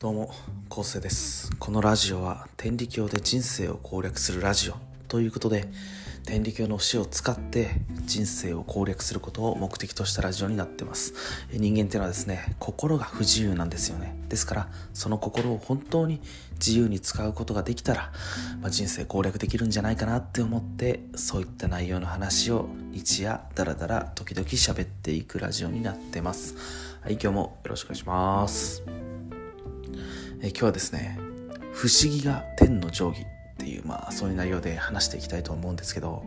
どうも、昴生です。このラジオは天理教で人生を攻略するラジオということで、天理教の教えを使って人生を攻略することを目的としたラジオになってます。人間っていうのはですね、心が不自由なんですよね。ですから、その心を本当に自由に使うことができたら、まあ、人生攻略できるんじゃないかなって思って、そういった内容の話を日夜だらだら時々喋っていくラジオになってます。はい、今日もよろしくお願いします。え今日はですね「不思議が天の定規」っていうまあそういう内容で話していきたいと思うんですけど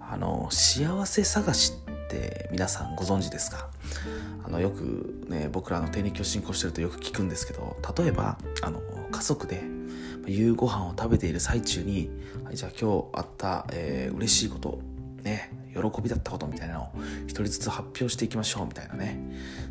あの幸せ探しって皆さんご存知ですか？あのよくね僕らの天理教信仰してるとよく聞くんですけど例えばあの家族で夕ご飯を食べている最中に、はい、じゃあ今日あった、えー嬉しいことね喜びだったことみたいなのを一人ずつ発表していきましょうみたいなね。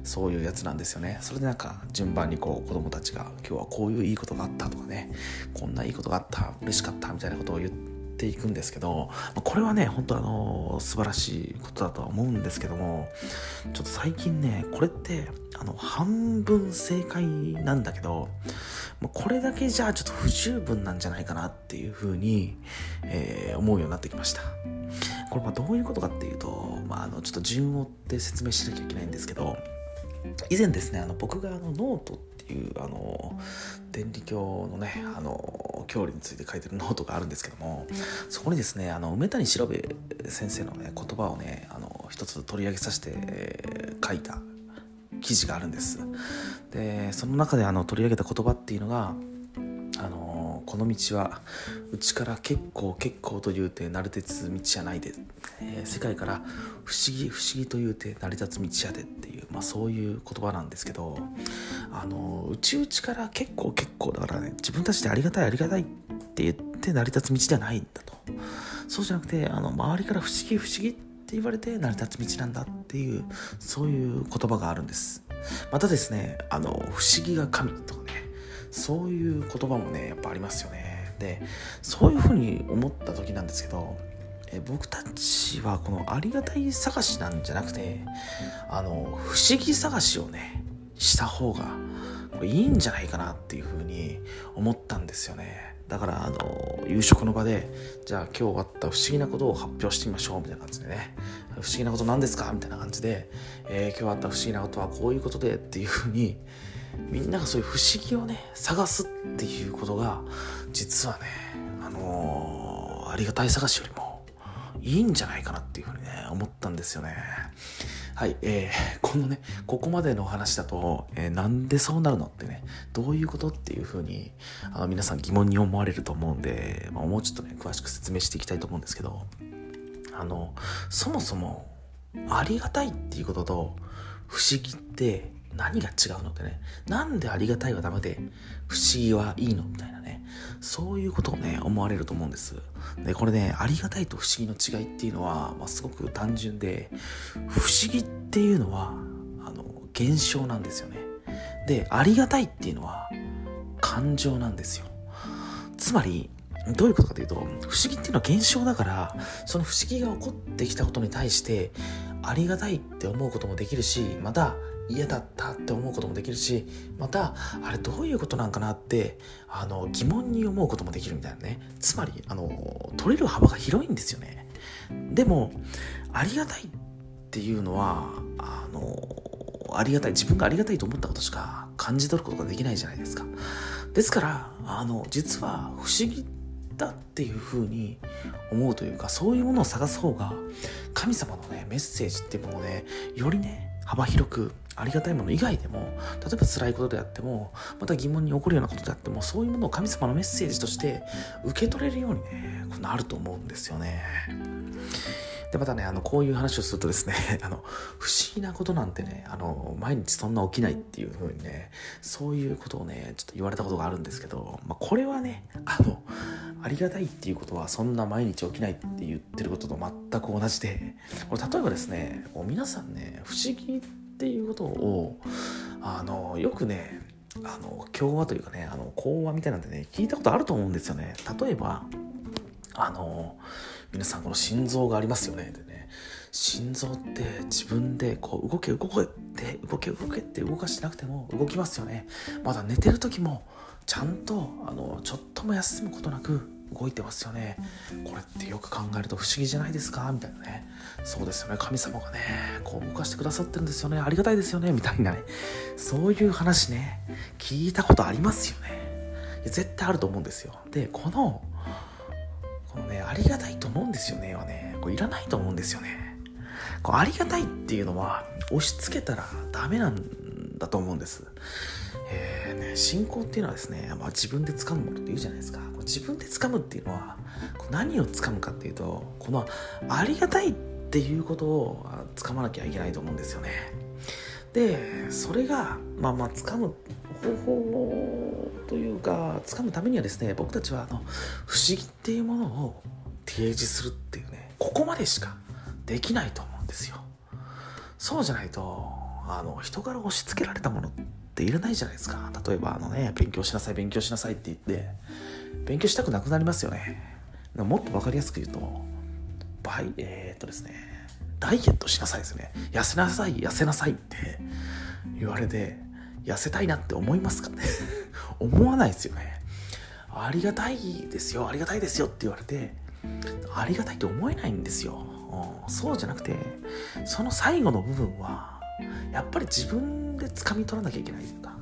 そういうやつなんですよね。それでなんか順番にこう子供たちが今日はこういういいことがあったとかね。こんないいことがあった嬉しかったみたいなことを言っていくんですけどこれはね本当あの素晴らしいことだとは思うんですけどもちょっと最近ねこれってあの半分正解なんだけどこれだけじゃちょっと不十分なんじゃないかなっていうふうに、えー思うようになってきました。これまどういうことかっていうと、まあ、あのちょっと順を追って説明しなきゃいけないんですけど以前ですねあの僕があのノートっていうあの天理教のねあの教理について書いてる ノートがあるんですけどもそこにですねあの梅谷調べ先生のね言葉をねあの一つ取り上げさせて、書いた記事があるんです。でその中であの取り上げた言葉っていうのがあのこの道はうちから結構結構と言うて成り立つ道じゃないで、えー世界から不思議不思議と言うて成り立つ道やでっていう、まあ、そういう言葉なんですけどあのうちうちから結構結構だからね自分たちでありがたいありがたいって言って成り立つ道ではないんだと。そうじゃなくてあの周りから不思議不思議って言われて成り立つ道なんだっていうそういう言葉があるんです。またですねあの不思議が神とそういう言葉もねやっぱありますよね。でそういうふうに思った時なんですけどえ僕たちはこのありがたい探しなんじゃなくてあの不思議探しをねした方がいいんじゃないかなっていうふうに思ったんですよね。だからあの夕食の場でじゃあ今日あった不思議なことを発表してみましょうみたいな感じでね。不思議なこと何ですか？みたいな感じで、えー今日あった不思議なことはこういうことでっていうふうにみんながそういう不思議をね探すっていうことが実はねあのーありがたい探しよりもいいんじゃないかなっていうふうにね思ったんですよね。はいえー、このねここまでのお話だと、えーなんでそうなるのってねどういうことっていうふうにあの皆さん疑問に思われると思うんで、まあ、もうちょっとね詳しく説明していきたいと思うんですけどあのそもそもありがたいっていうことと不思議って何が違うのってね。なんでありがたいはダメで不思議はいいのみたいなね。そういうことをね思われると思うんです。でこれねありがたいと不思議の違いっていうのは、まあ、すごく単純で不思議っていうのはあの現象なんですよね。でありがたいっていうのは感情なんですよ。つまりどういうことかというと不思議っていうのは現象だからその不思議が起こってきたことに対してありがたいって思うこともできるしまた嫌だったって思うこともできるしまたあれどういうことなんかなってあの疑問に思うこともできるみたいなね。つまりあの取れる幅が広いんですよね。でもありがたいっていうのはあのありがたい自分がありがたいと思ったことしか感じ取ることができないじゃないですか。ですからあの実は不思議だっていうふうに思うというかそういうものを探す方が神様のねメッセージっていうものをねよりね幅広くありがたいもの以外でも例えば辛いことであってもまた疑問に起こるようなことであってもそういうものを神様のメッセージとして受け取れるようにねこなると思うんですよね。でまたねあのこういう話をするとですね あの不思議なことなんてねあの毎日そんな起きないっていう風にねそういうことをねちょっと言われたことがあるんですけど、まあ、これはねあのありがたいっていうことはそんな毎日起きないって言ってることと全く同じでこれ例えばですねこう皆さんね不思議ってていうことをあのよくねあの共和というかねあの講話みたいなんでね聞いたことあると思うんですよね。例えばあの皆さんこの心臓がありますよね。でね心臓って自分でこう動け動けっで動け動けって動かしてなくても動きますよね。まだ寝てる時もちゃんとあのちょっとも休むことなく動いてますよね。これってよく考えると不思議じゃないですか？みたいなね。そうですよね。神様がねこう動かしてくださってるんですよね。ありがたいですよね。みたいなね。そういう話ね。聞いたことありますよね。絶対あると思うんですよ。でこのこのねありがたいと思うんですよね。はねこれいらないと思うんですよね。こうありがたいっていうのは押し付けたらダメなんだと思うんです。えーね、信仰っていうのはですね、まあ、自分で掴むものって言うじゃないですか。自分で掴むっていうのは何を掴むかっていうとこのありがたいっていうことを掴まなきゃいけないと思うんですよね。でそれがまあまあ掴む方法というか掴むためにはですね僕たちはあの不思議っていうものを提示するっていうねここまでしかできないと思うんですよ。そうじゃないとあの人から押し付けられたものっていらないじゃないですか。例えばあのね勉強しなさい勉強しなさいって言って勉強したくなくなりますよね。もっと分かりやすく言うとバイえー、っとですねダイエットしなさいですね。痩せなさい痩せなさいって言われて痩せたいなって思いますかね 思わないですよね。ありがたいですよありがたいですよって言われてありがたいって思えないんですよ、うん、そうじゃなくてその最後の部分はやっぱり自分で掴み取らなきゃいけないというか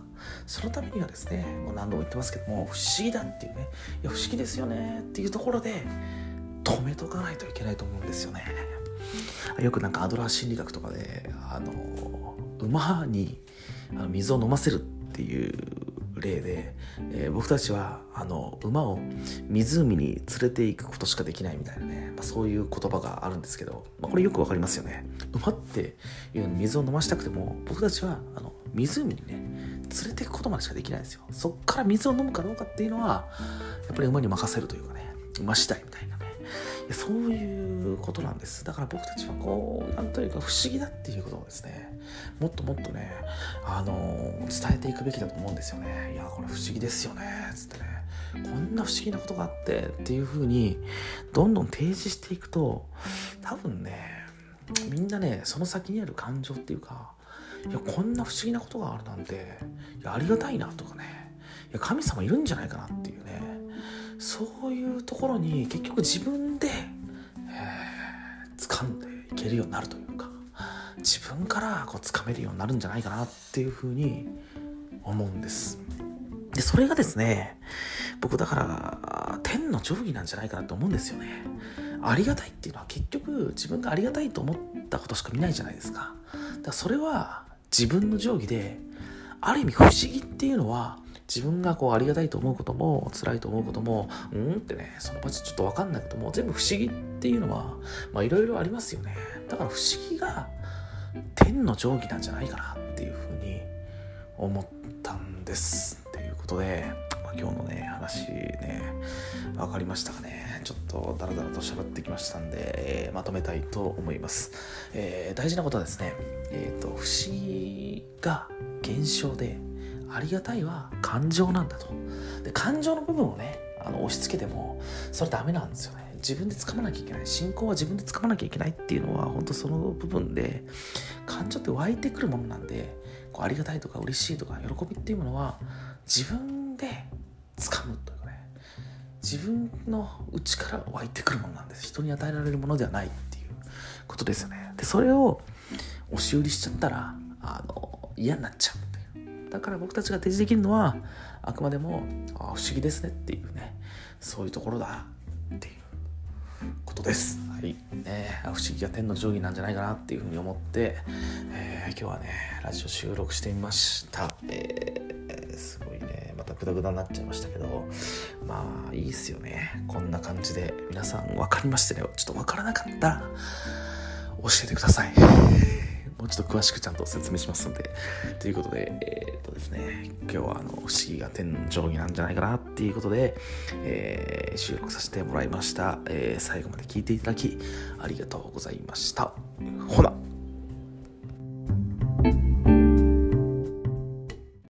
そのためにはですねもう何度も言ってますけども不思議だっていうねいや不思議ですよねっていうところで止めとかないといけないと思うんですよね。よくなんかアドラー心理学とかであの馬にあの水を飲ませるっていう例で、えー、僕たちはあの馬を湖に連れていくことしかできないみたいなね、まあ、そういう言葉があるんですけど、まあ、これよくわかりますよね。馬っていうのに水を飲ましたくても僕たちはあの湖にね連れていくことまでしかできないんですよ。そっから水を飲むかどうかっていうのはやっぱり馬に任せるというかね馬次第みたいな。そういうことなんです。だから僕たちはこうなんというか不思議だっていうことをですねもっともっとねあの伝えていくべきだと思うんですよね。いやこれ不思議ですよねつってね。こんな不思議なことがあってっていう風にどんどん提示していくと多分ねみんなねその先にある感情っていうかいやこんな不思議なことがあるなんていやありがたいなとかね。いや神様いるんじゃないかなっていうね。そういうところに結局自分けるようになるというか自分からこう掴めるようになるんじゃないかなっていうふうに思うんです。でそれがですね僕だから天の定規なんじゃないかなと思うんですよね。ありがたいっていうのは結局自分がありがたいと思ったことしか見ないじゃないですか。だからそれは自分の定規である意味不思議っていうのは自分がこうありがたいと思うことも辛いと思うこともうんってねその場所ちょっと分かんないけども全部不思議っていうのはまあいろいろありますよね。だから不思議が天の定規なんじゃないかなっていうふうに思ったんですということで、まあ、今日のね話ね分かりましたかね。ちょっとダラダラと喋ってきましたんで、えー、まとめたいと思います、えー、大事なことはですねえっ、ー、と不思議が現象でありがたいは感情なんだと。で感情の部分をねあの押し付けてもそれダメなんですよね。自分で掴まなきゃいけない。信仰は自分で掴まなきゃいけないっていうのは本当その部分で感情って湧いてくるものなんでこうありがたいとか嬉しいとか喜びっていうものは自分で掴むというかね。自分の内から湧いてくるものなんです。人に与えられるものではないっていう。ことですよね。でそれを押し売りしちゃったらあの嫌になっちゃう。だから僕たちが提示できるのはあくまでもあ不思議ですねっていうねそういうところだっていうことです。はい。ね不思議が天の定規なんじゃないかなっていうふうに思って、えー、今日はね、ラジオ収録してみました。えー、すごいね、またグダグダになっちゃいましたけど、まあいいっすよね。こんな感じで皆さん分かりましたね。ちょっと分からなかったら教えてください。もうちょっと詳しくちゃんと説明しますんで。ということで、えー、っとですね、今日はあの、不思議が天井になんじゃないかなっていうことで、えー、収録させてもらいました。えー、最後まで聞いていただき、ありがとうございました。ほな